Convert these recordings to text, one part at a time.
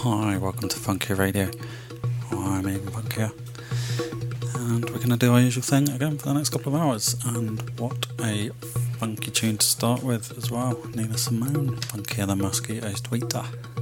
Hi, welcome to Funky Radio. I'm Ian Funk here. And we're going to do our usual thing again for the next couple of hours. And what a funky tune to start with as well. Nina Simone, Funkier than Tweeter. Your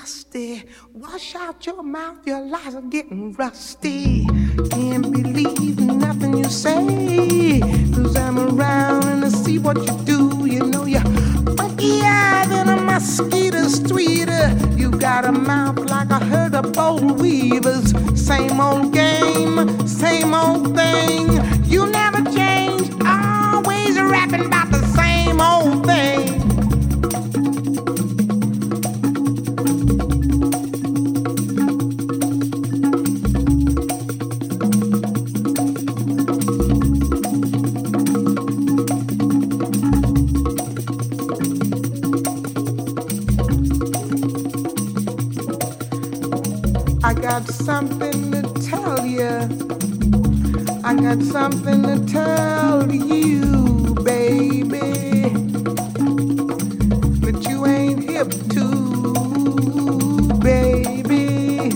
dusty. Wash out your mouth, your lies are getting rusty. Can't believe nothing you say. Cause I'm around and I see what you do. You know you're funkier than a mosquito's tweeter. You got a mouth like a herd of old weavers. Same old game, same old thing. You never change, always rapping about the same old thing. Something to tell you. I got something to tell you, baby. That you ain't hip to, baby.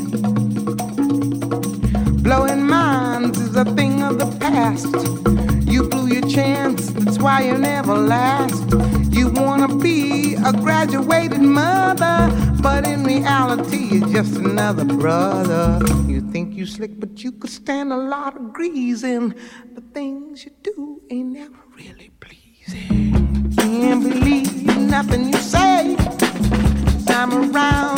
Blowing minds is a thing of the past. You blew your chance, that's why you never last. You wanna be a graduated mother, but in reality, you're just another brother. You think you slick, but you could stand a lot of greasing. The things you do ain't never really pleasing. Can't believe nothing you say. I'm around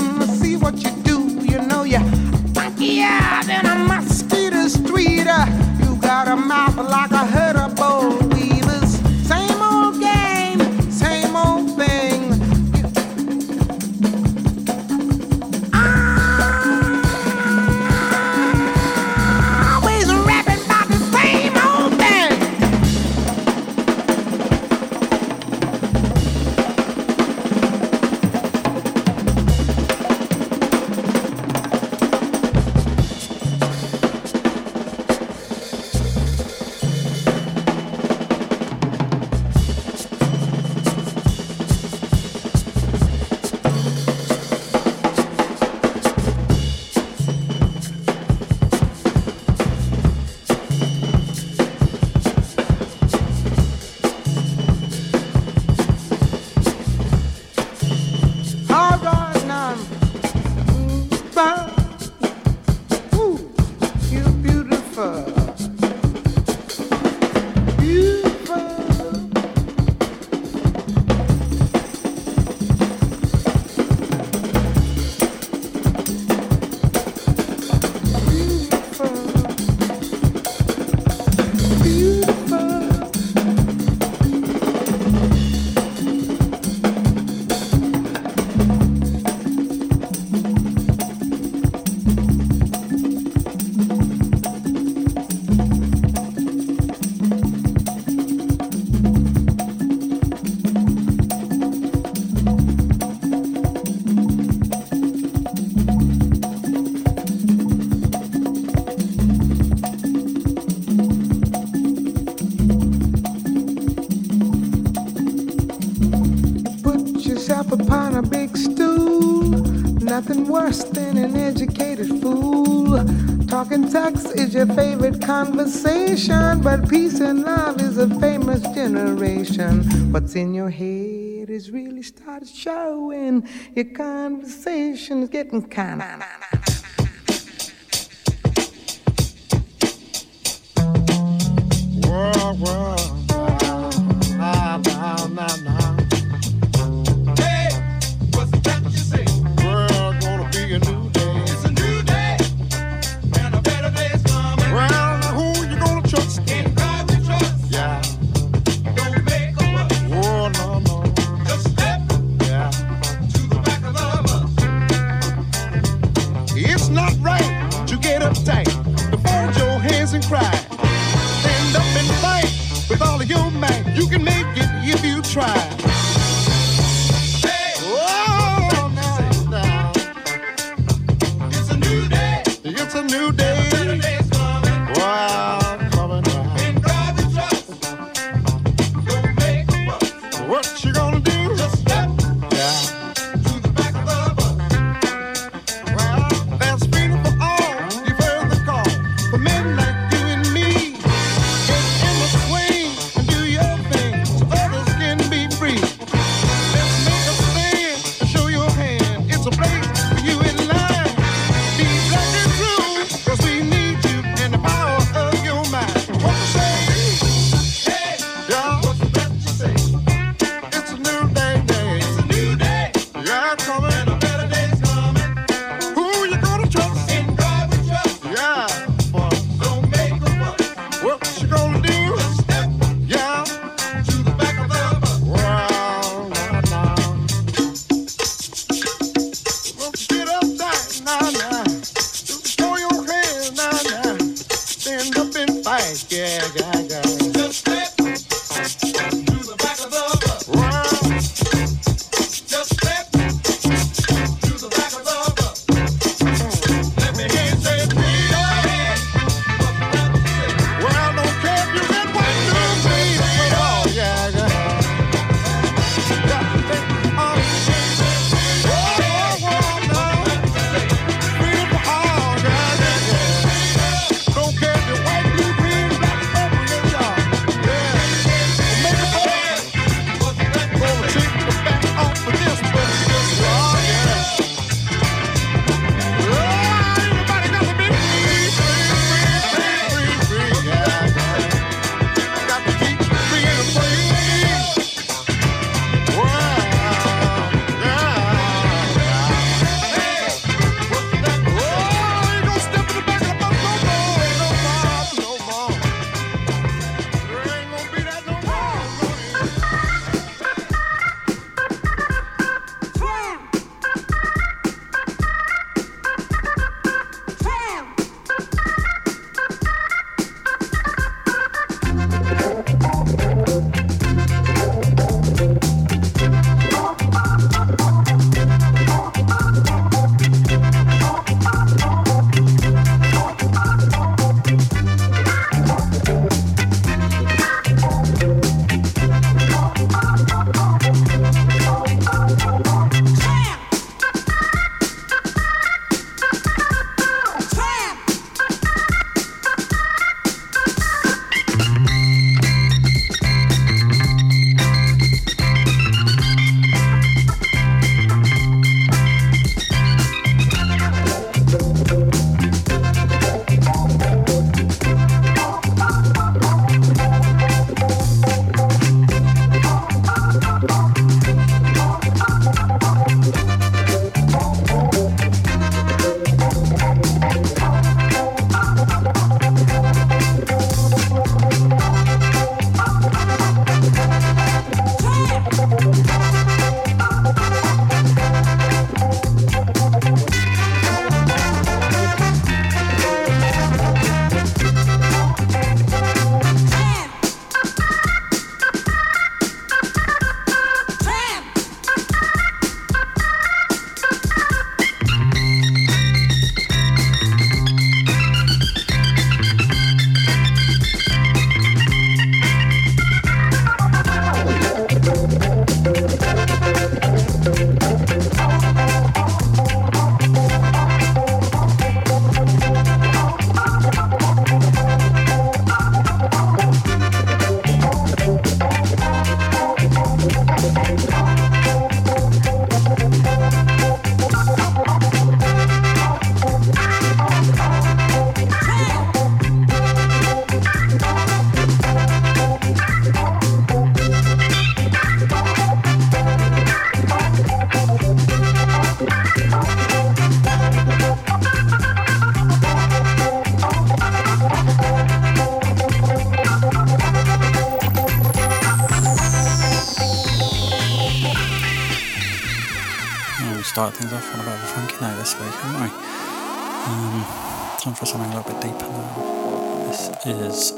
conversation, but peace and love is a famous generation. What's in your head is really started showing. Your conversation is getting kind of. started things off on a bit of a funky note this week, haven't we? Um, time for something a little bit deeper now. This is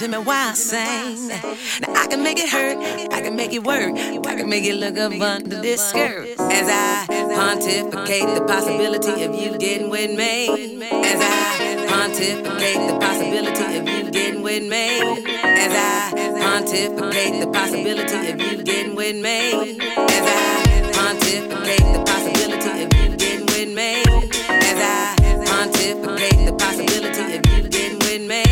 to me while I sing. Now I can make it hurt, I can make it work, I can make it look up under this skirt. As I pontificate the possibility of you getting with me. As I pontificate the possibility of you getting with me. As I pontificate the possibility of you getting with me. As I pontificate the possibility of you getting with me. As I pontificate the possibility of you getting with me.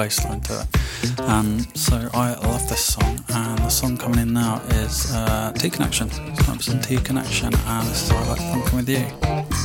Bass line to it. Um, so I love this song, and the song coming in now is uh, T Connection. It's 100% T Connection, and this is I Like Funkin' With You.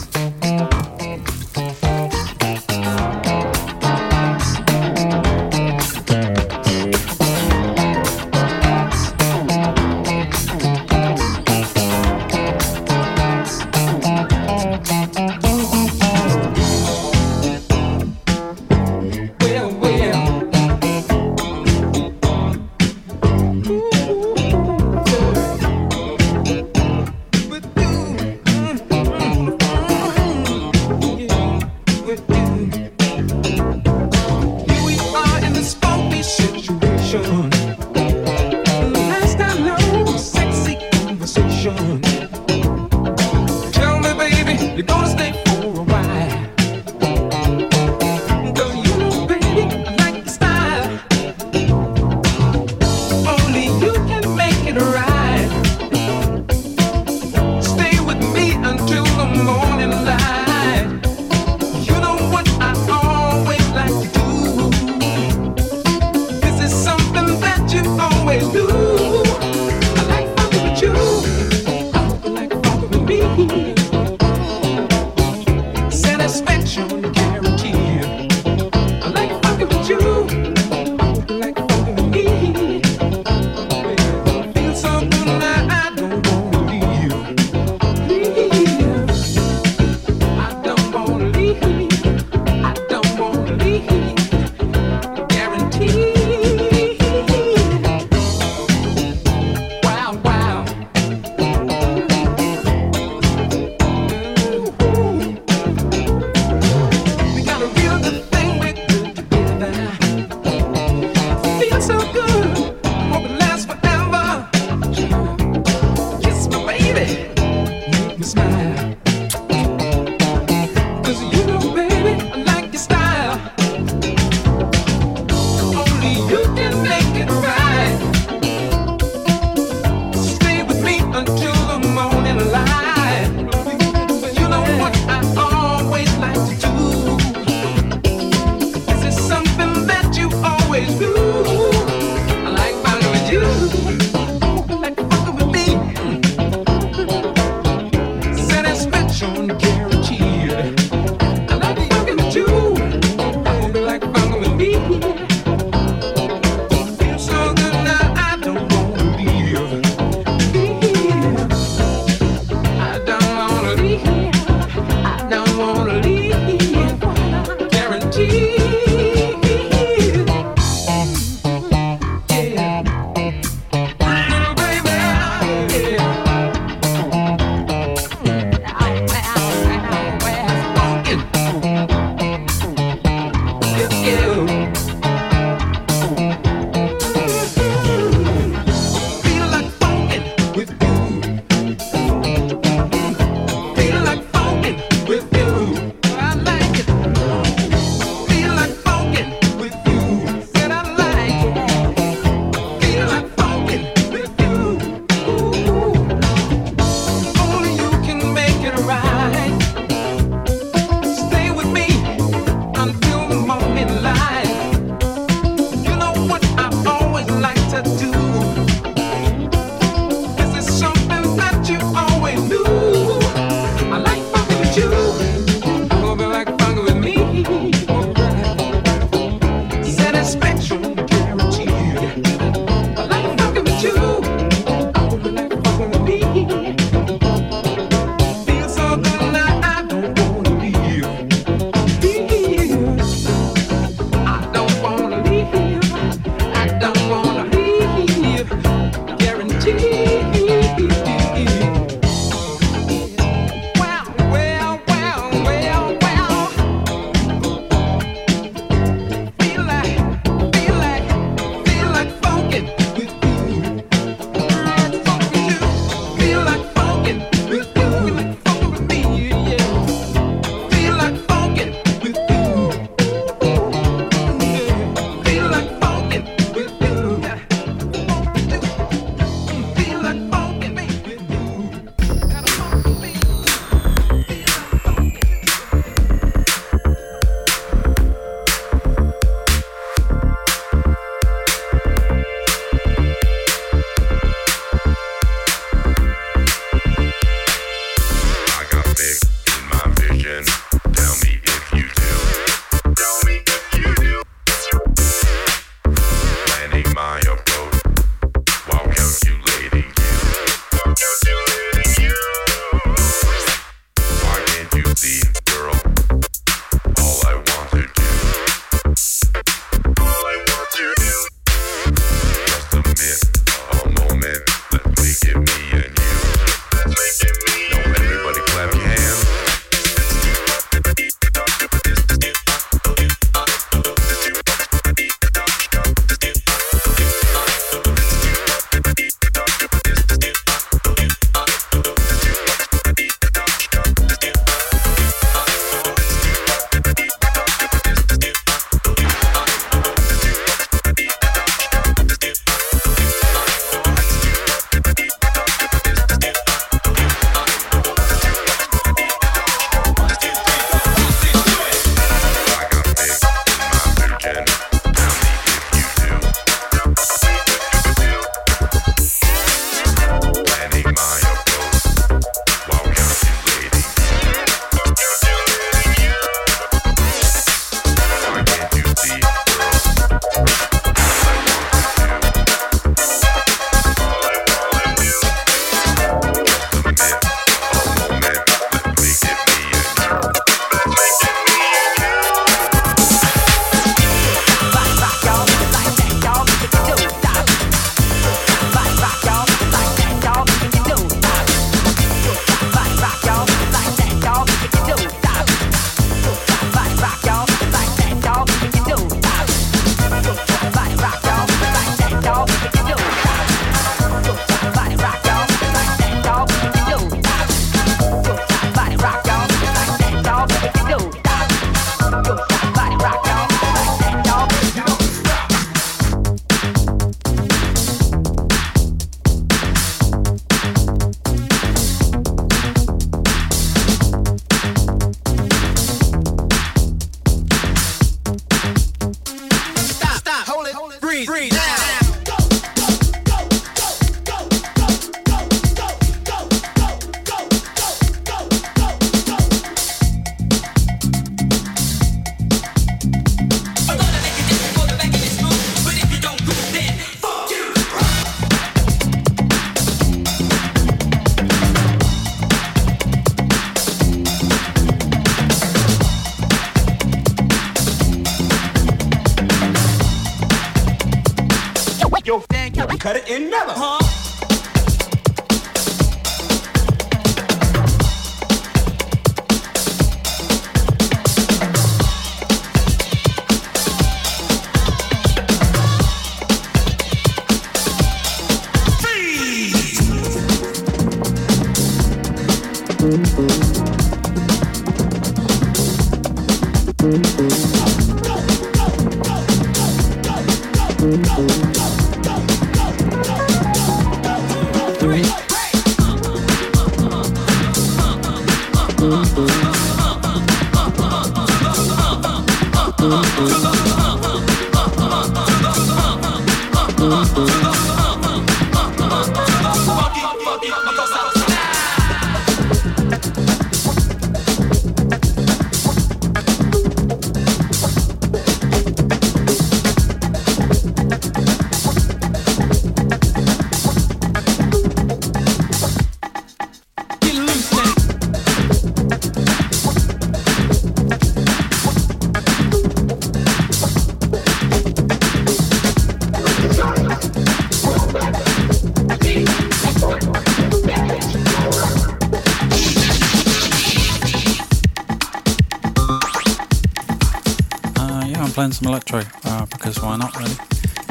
Playing some electro uh, because why not, really?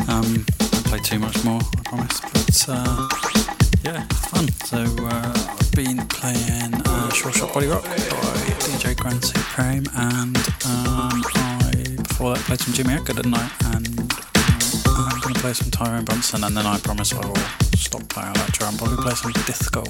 Um, I play too much more, I promise. But uh, yeah, it's fun. So uh, I've been playing uh, Sure Shot Body Rock by DJ Grand Supreme, and um, I before that played some Jimmy Edgar, didn't I? And uh, I'm going to play some Tyrone Brunson, and then I promise I will stop playing electro and probably play some disco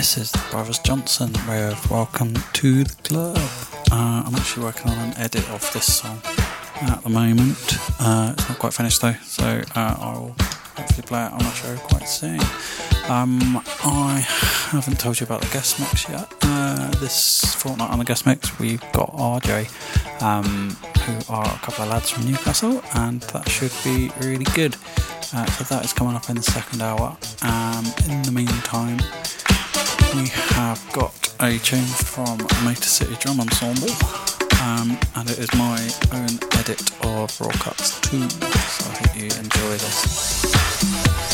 This is Brothers Johnson with Welcome to the Club. Uh, I'm actually working on an edit of this song at the moment. Uh, it's not quite finished though, so uh, I'll hopefully play it on the show quite soon. Um, I haven't told you about the guest mix yet. Uh, this fortnight on the guest mix, we've got RJ, um, who are a couple of lads from Newcastle, and that should be really good. Uh, so that is coming up in the second hour. Um, in the meantime, we have got a tune from Motor City Drum Ensemble, um, and it is my own edit of Raw Cuts 2, so I hope you enjoy this.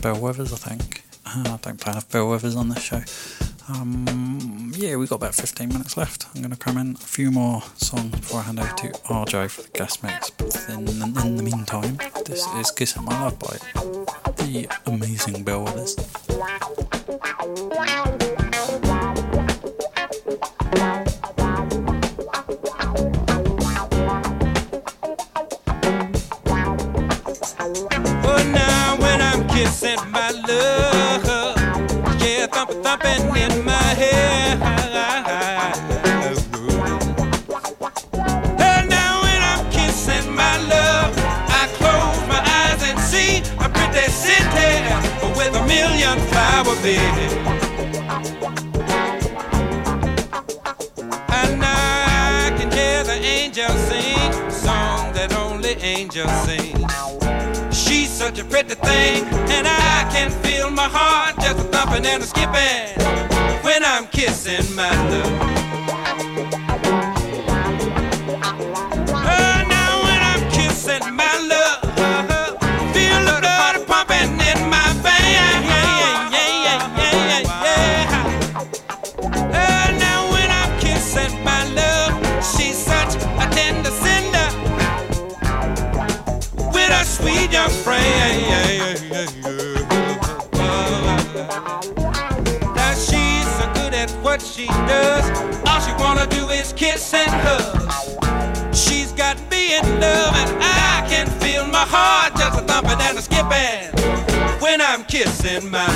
Some Bill Withers, I think. Uh, I don't play enough Bill Withers on this show. Um, yeah, we've got about 15 minutes left. I'm going to cram in a few more songs before I hand over to RJ for the guest mix. But in, in the meantime, this is Kissing My Love by the amazing Bill Withers. Baby. And now when I'm kissing my love, I close my eyes and see a pretty city with a can hear the angels sing a song that only angels sing. Such a pretty thing, and I can feel my heart just a thumping and a skipping when I'm kissing my love. Now she's so good at what she does. All she wanna do is kiss and hug. She's got me in love, and I can feel my heart just a thumping and a skipping when I'm kissing my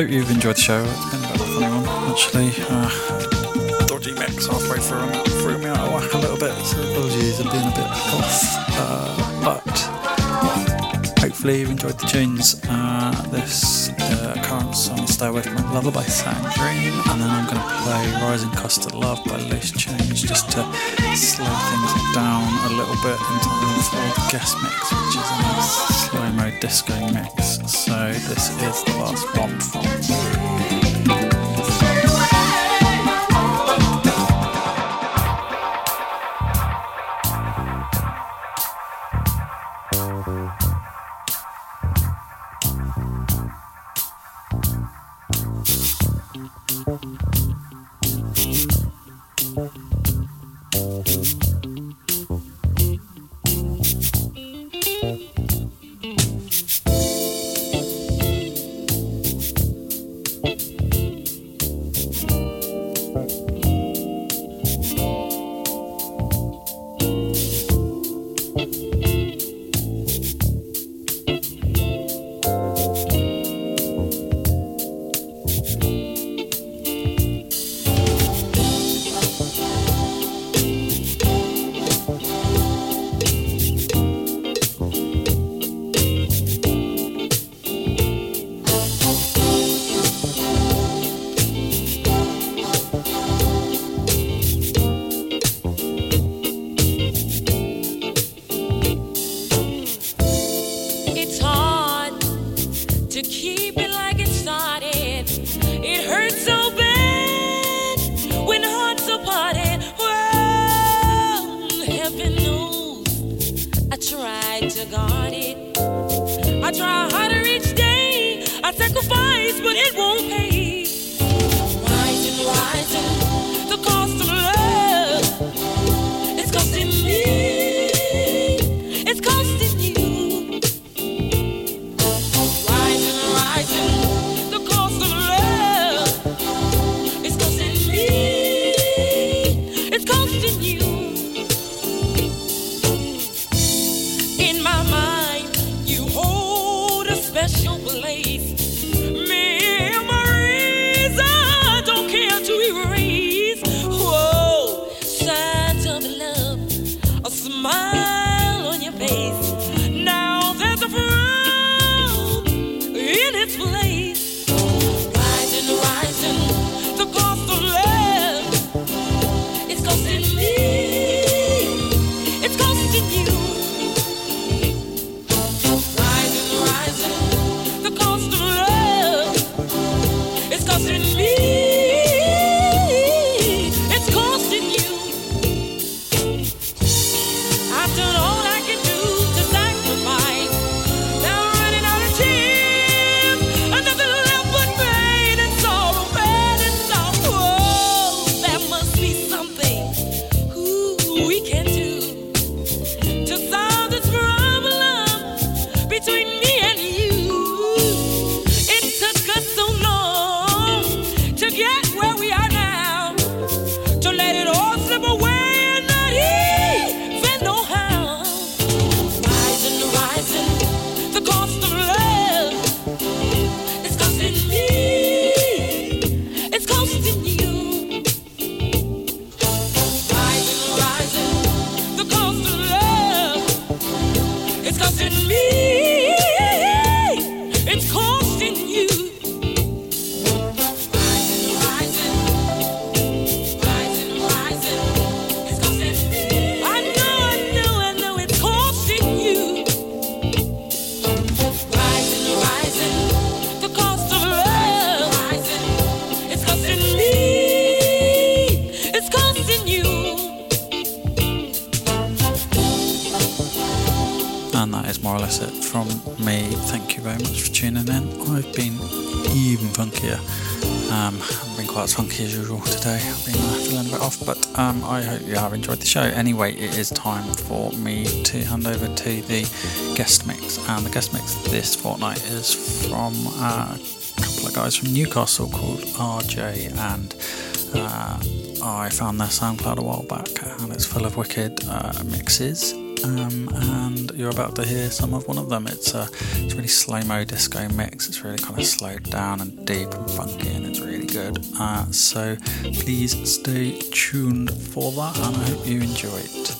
hope you've enjoyed the show. It's been a bit of a funny one, actually. Uh, dodgy mix halfway through and that threw me out of whack a little bit, so apologies, I've been a bit off. Uh, but hopefully you've enjoyed the tunes. Uh, this uh, current song, Stay With My Lover by Sam Green, and then I'm going to play Rising Cost of Love by Loose Change just to slow things down a little bit in time for the guest mix, which is a nice slow mo disco mix. So this is the last one. from as usual today. I've been a bit off, but um, I hope you have enjoyed the show. Anyway, it is time for me to hand over to the guest mix, and the guest mix this fortnight is from uh, a couple of guys from Newcastle called RJ and. Uh, I found their SoundCloud a while back, and it's full of wicked uh, mixes. Um, you're about to hear some of one of them. It's a it's a really slow mo disco mix. It's really kind of slowed down and deep and funky, and it's really good. Uh, so please stay tuned for that, and I hope you enjoy it.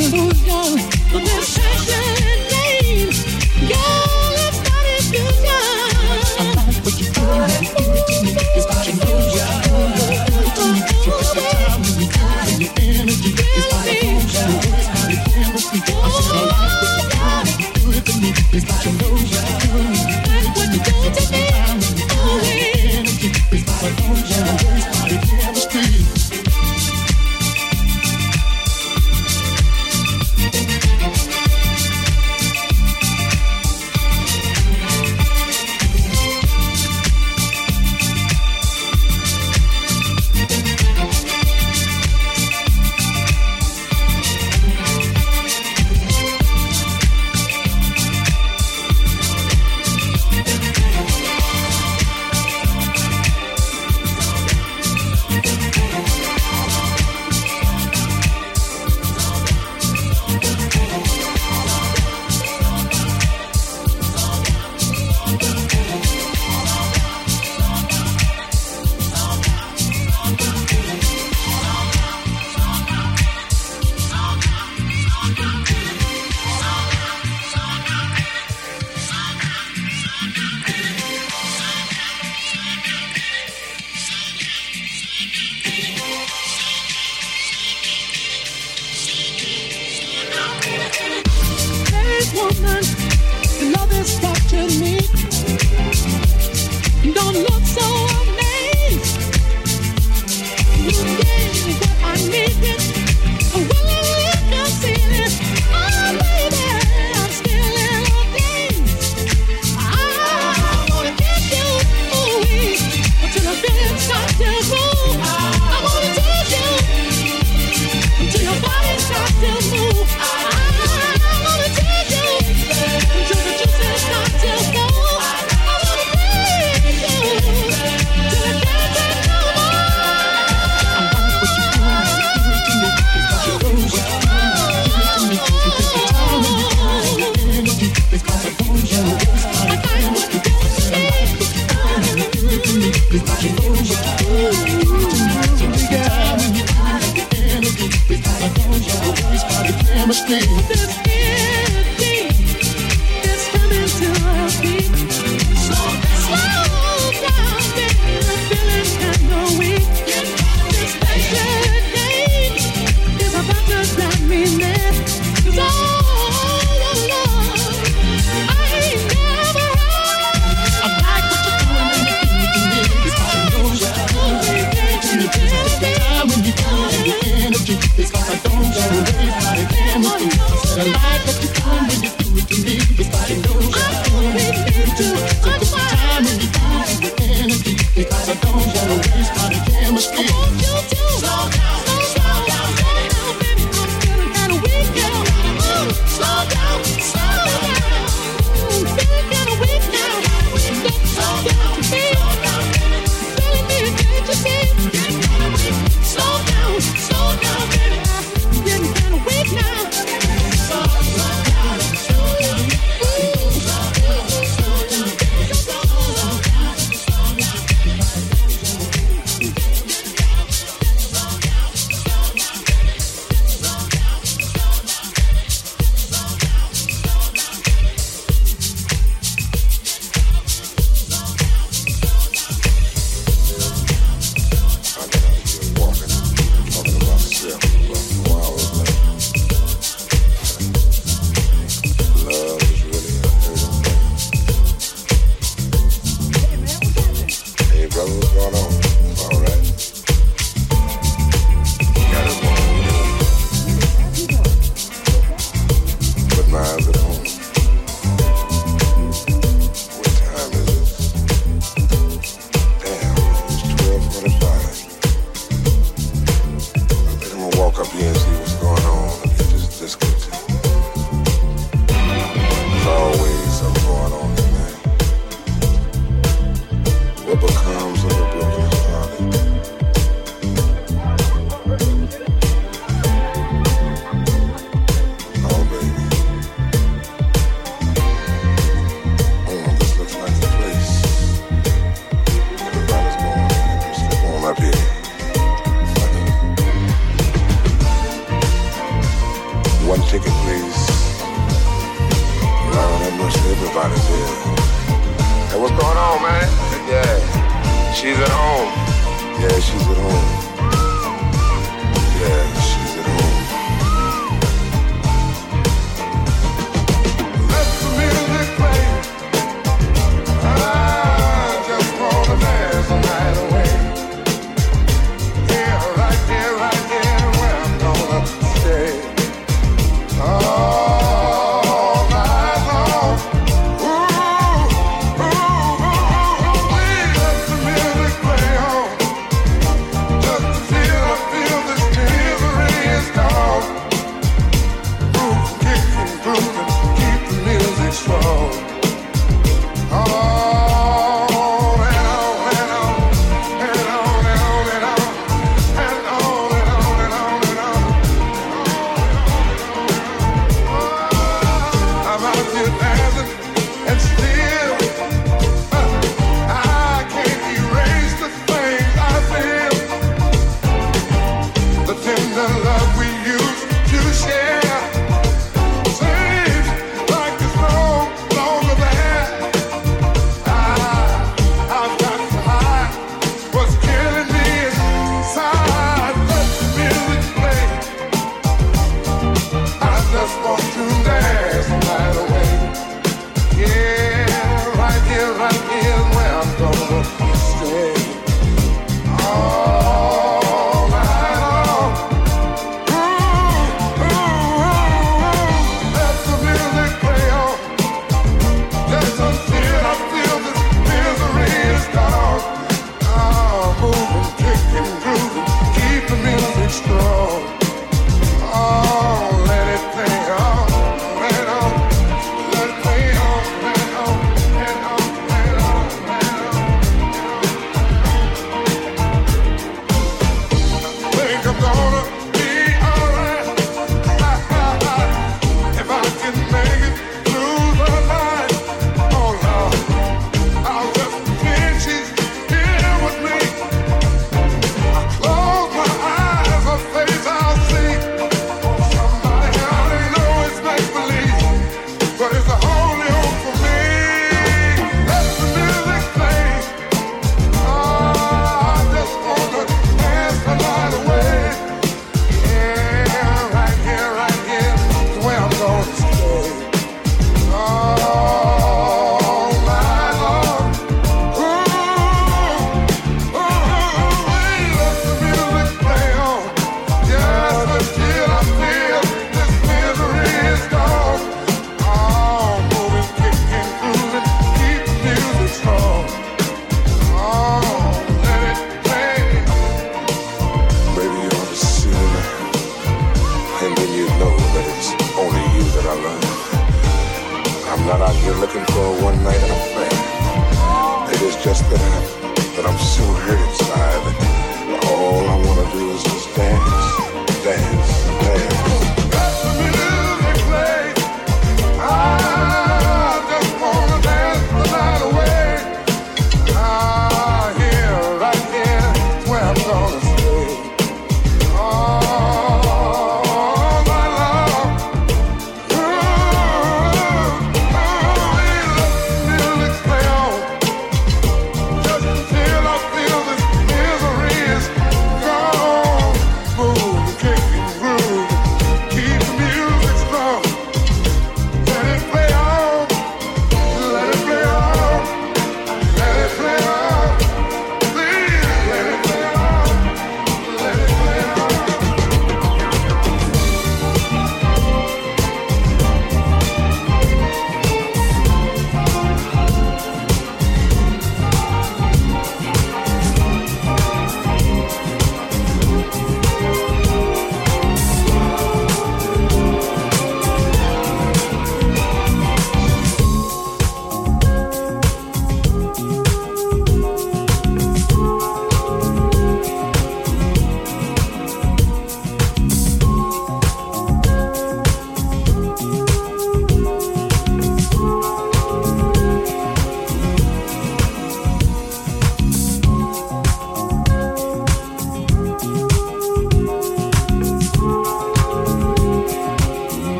It's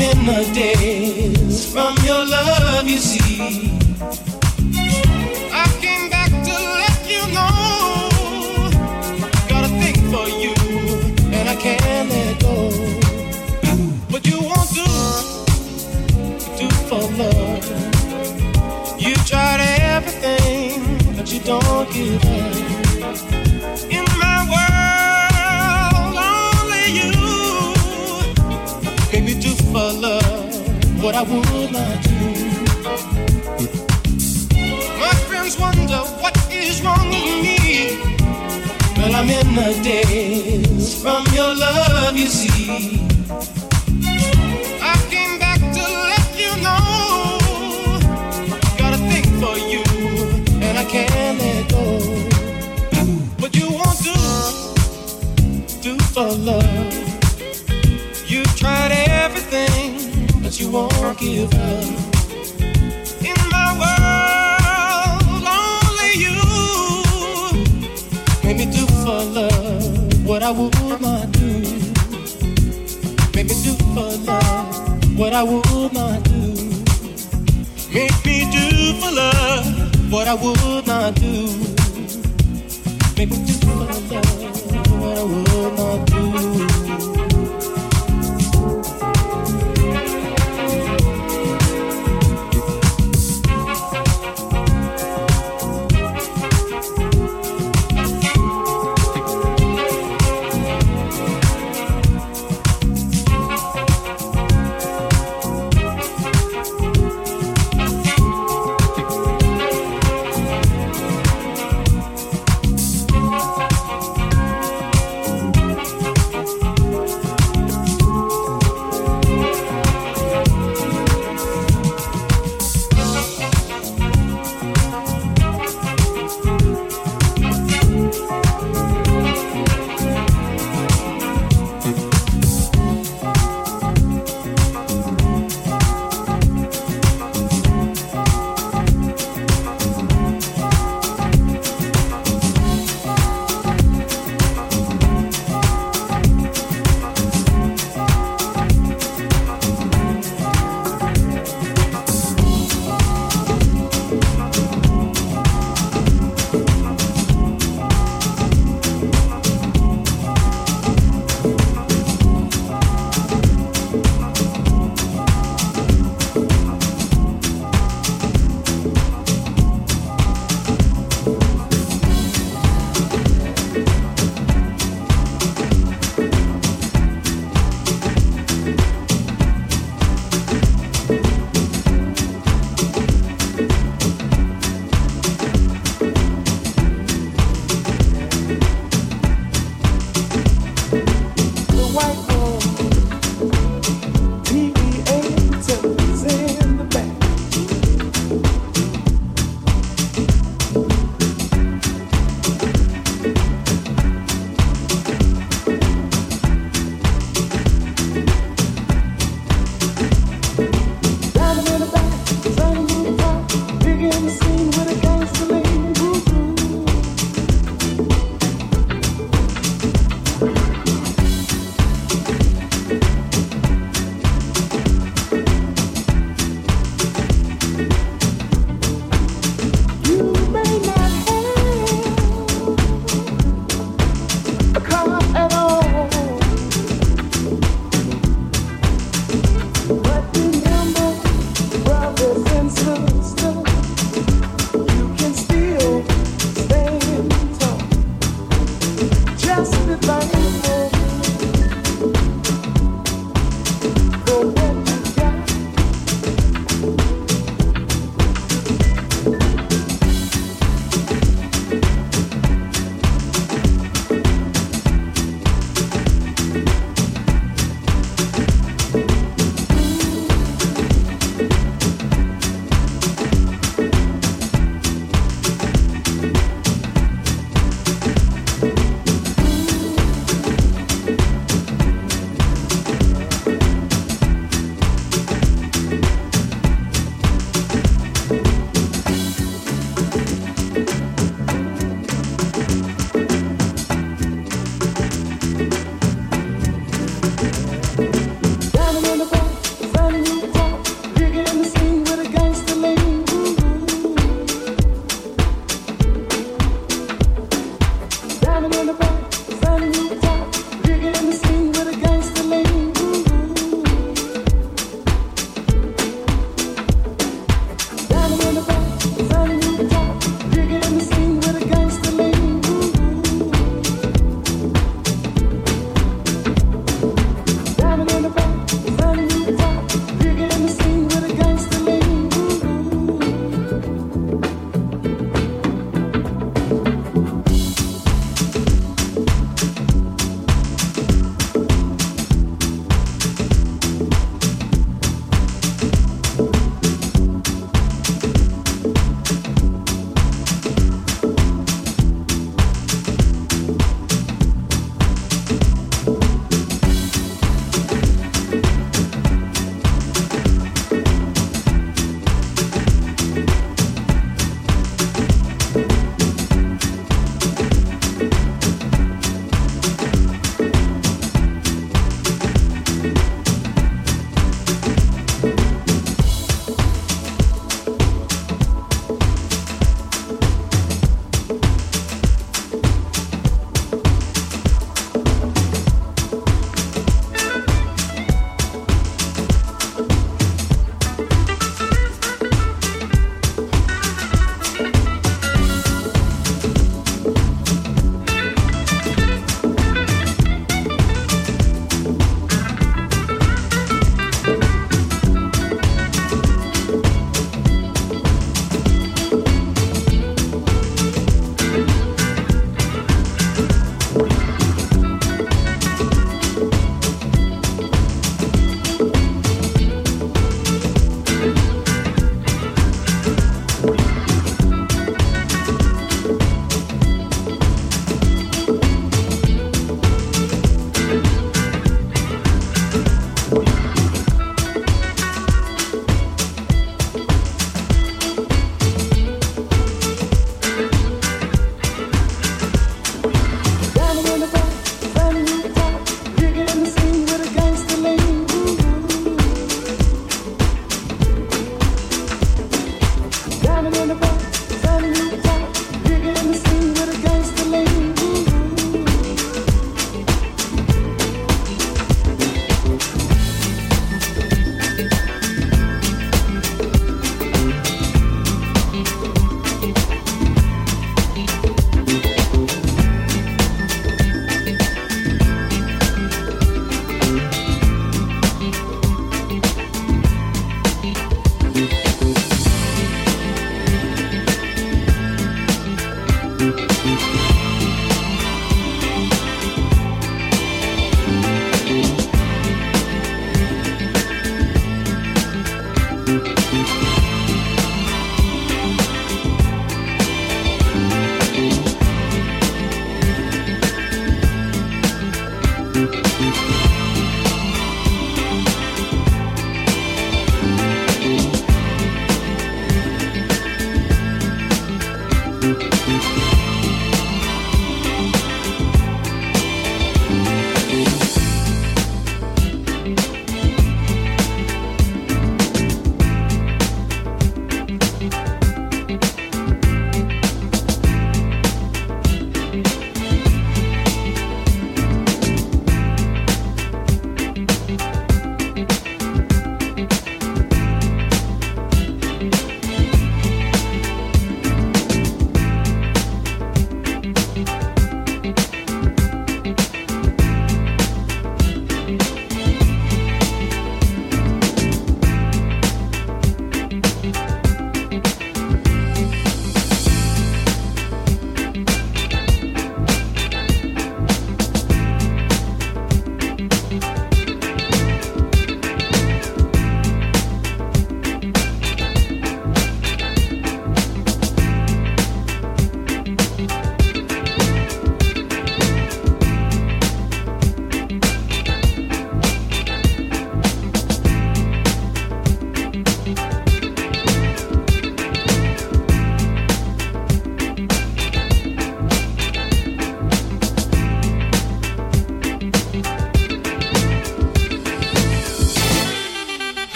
In the daze from your love, you see. I came back to let you know. Got a thing for you, and I can't let go. What you won't do, do for love. You tried everything, but you don't give up. I would not do. My friends wonder what is wrong with me. Well, I'm in the daze from your love, you see. I came back to let you know. Got a thing for you, and I can't let go. What you won't do, do for love. Give up. In my world, only you make me do for love what I would not do. Me do for love what I would not do. Make me do for love what I would not do. Make me do for love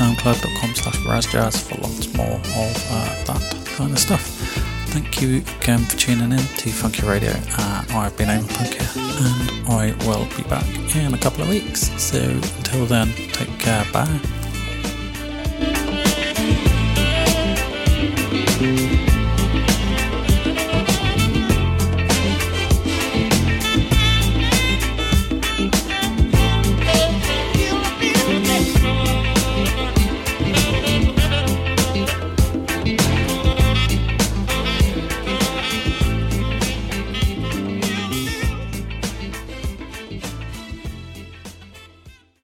soundcloud.com slash razzjazz for lots more of uh, that kind of stuff. Thank you again for tuning in to Funky Radio. Uh, I've been Eamon Punky and I will be back in a couple of weeks. So until then, take care. Bye.